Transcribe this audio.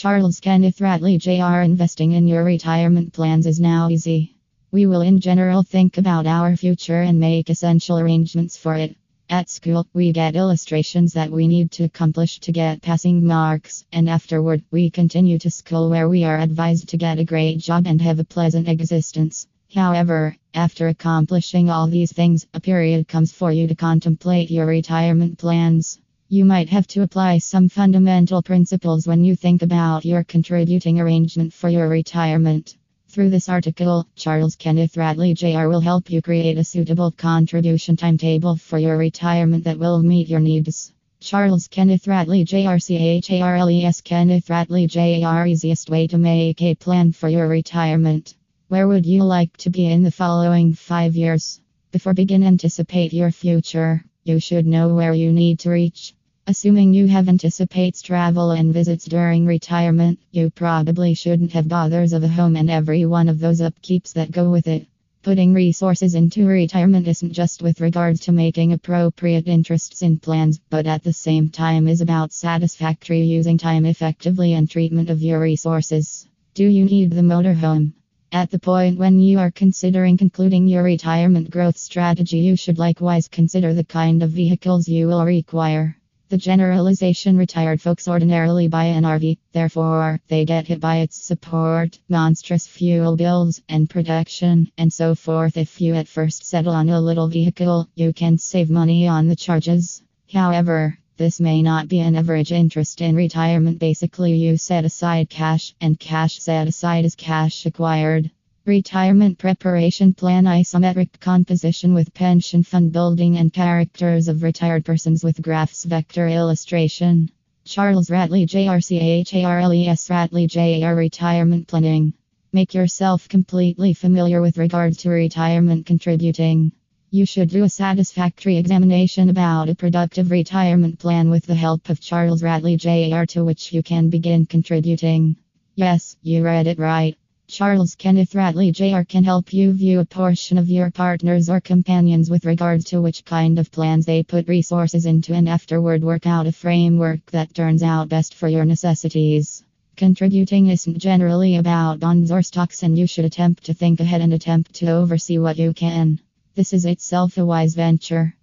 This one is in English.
Charles Kenneth Rattley Jr. Investing in your retirement plans is now easy. We will, in general, think about our future and make essential arrangements for it. At school, we get illustrations that we need to accomplish to get passing marks, and afterward, we continue to school where we are advised to get a great job and have a pleasant existence. However, after accomplishing all these things, a period comes for you to contemplate your retirement plans. You might have to apply some fundamental principles when you think about your contributing arrangement for your retirement. Through this article, Charles Kenneth Rattley Jr. will help you create a suitable contribution timetable for your retirement that will meet your needs. Charles Kenneth Rattley Jr. CHARLES Kenneth Rattley Jr. Easiest way to make a plan for your retirement. Where would you like to be in the following five years? Before begin anticipate your future, you should know where you need to reach. Assuming you have anticipates travel and visits during retirement, you probably shouldn't have bothers of a home and every one of those upkeeps that go with it. Putting resources into retirement isn't just with regards to making appropriate interests in plans, but at the same time is about satisfactory using time effectively and treatment of your resources. Do you need the motorhome? At the point when you are considering concluding your retirement growth strategy, you should likewise consider the kind of vehicles you will require. The generalization retired folks ordinarily buy an RV, therefore, they get hit by its support, monstrous fuel bills, and protection, and so forth. If you at first settle on a little vehicle, you can save money on the charges. However, this may not be an average interest in retirement. Basically, you set aside cash, and cash set aside is cash acquired. Retirement Preparation Plan Isometric composition with pension fund building and characters of retired persons with graphs vector illustration. Charles Rattley JRCHARLES Rattley JR Retirement Planning. Make yourself completely familiar with regard to retirement contributing. You should do a satisfactory examination about a productive retirement plan with the help of Charles Rattley JR to which you can begin contributing. Yes, you read it right. Charles Kenneth Rattley Jr. can help you view a portion of your partners or companions with regards to which kind of plans they put resources into and afterward work out a framework that turns out best for your necessities. Contributing isn't generally about bonds or stocks, and you should attempt to think ahead and attempt to oversee what you can. This is itself a wise venture.